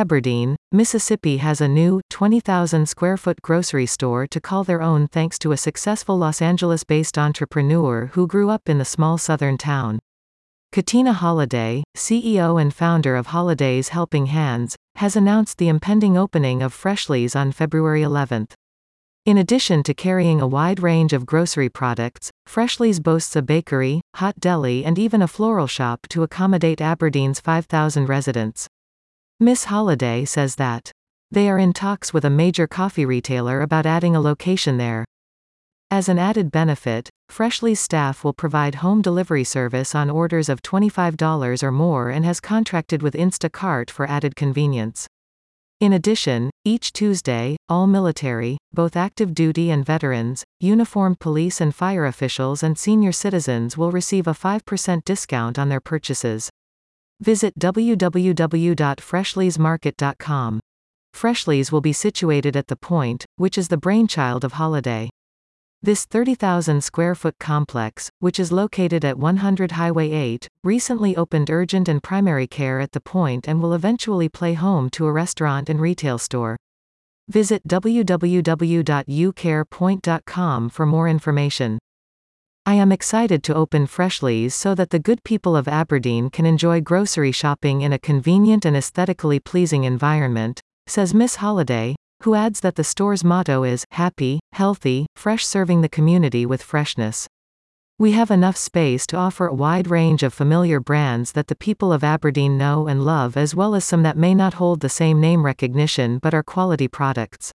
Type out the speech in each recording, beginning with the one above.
Aberdeen, Mississippi has a new, 20,000 square foot grocery store to call their own thanks to a successful Los Angeles based entrepreneur who grew up in the small southern town. Katina Holiday, CEO and founder of Holiday's Helping Hands, has announced the impending opening of Freshly's on February 11. In addition to carrying a wide range of grocery products, Freshly's boasts a bakery, hot deli and even a floral shop to accommodate Aberdeen's 5,000 residents. Miss Holiday says that they are in talks with a major coffee retailer about adding a location there. As an added benefit, Freshly's staff will provide home delivery service on orders of $25 or more and has contracted with Instacart for added convenience. In addition, each Tuesday, all military, both active duty and veterans, uniformed police and fire officials and senior citizens will receive a 5% discount on their purchases. Visit www.freshlysmarket.com. Freshly's will be situated at The Point, which is the brainchild of Holiday. This 30,000 square foot complex, which is located at 100 Highway 8, recently opened urgent and primary care at The Point and will eventually play home to a restaurant and retail store. Visit www.ucarepoint.com for more information. I am excited to open Freshly's so that the good people of Aberdeen can enjoy grocery shopping in a convenient and aesthetically pleasing environment, says Miss Holiday, who adds that the store's motto is happy, healthy, fresh serving the community with freshness. We have enough space to offer a wide range of familiar brands that the people of Aberdeen know and love as well as some that may not hold the same name recognition but are quality products.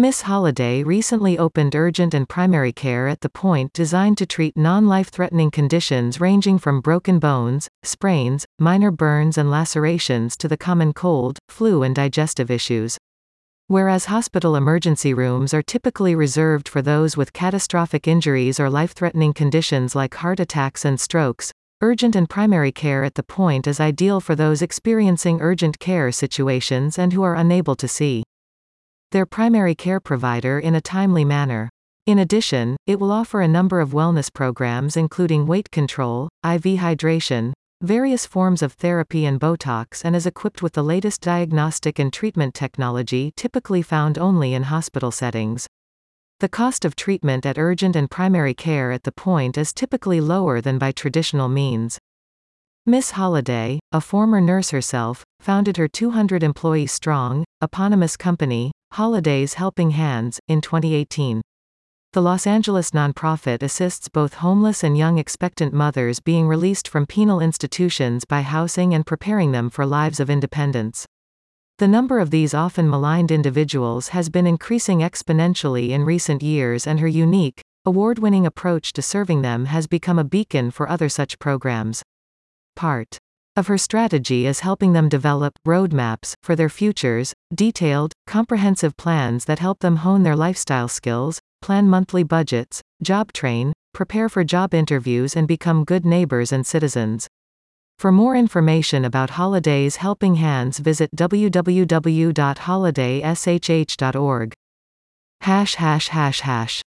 Miss Holiday recently opened urgent and primary care at the point designed to treat non-life-threatening conditions ranging from broken bones, sprains, minor burns and lacerations to the common cold, flu and digestive issues. Whereas hospital emergency rooms are typically reserved for those with catastrophic injuries or life-threatening conditions like heart attacks and strokes, urgent and primary care at the point is ideal for those experiencing urgent care situations and who are unable to see their primary care provider in a timely manner. In addition, it will offer a number of wellness programs including weight control, IV hydration, various forms of therapy and Botox and is equipped with the latest diagnostic and treatment technology typically found only in hospital settings. The cost of treatment at urgent and primary care at the point is typically lower than by traditional means. Miss Holiday, a former nurse herself, founded her 200 employee strong, eponymous company, Holiday's Helping Hands, in 2018. The Los Angeles nonprofit assists both homeless and young expectant mothers being released from penal institutions by housing and preparing them for lives of independence. The number of these often maligned individuals has been increasing exponentially in recent years and her unique, award-winning approach to serving them has become a beacon for other such programs. Part of her strategy is helping them develop roadmaps for their futures, detailed, comprehensive plans that help them hone their lifestyle skills, plan monthly budgets, job train, prepare for job interviews and become good neighbors and citizens. For more information about Holiday's Helping Hands visit www.holidayshh.org. Hash hash hash hash.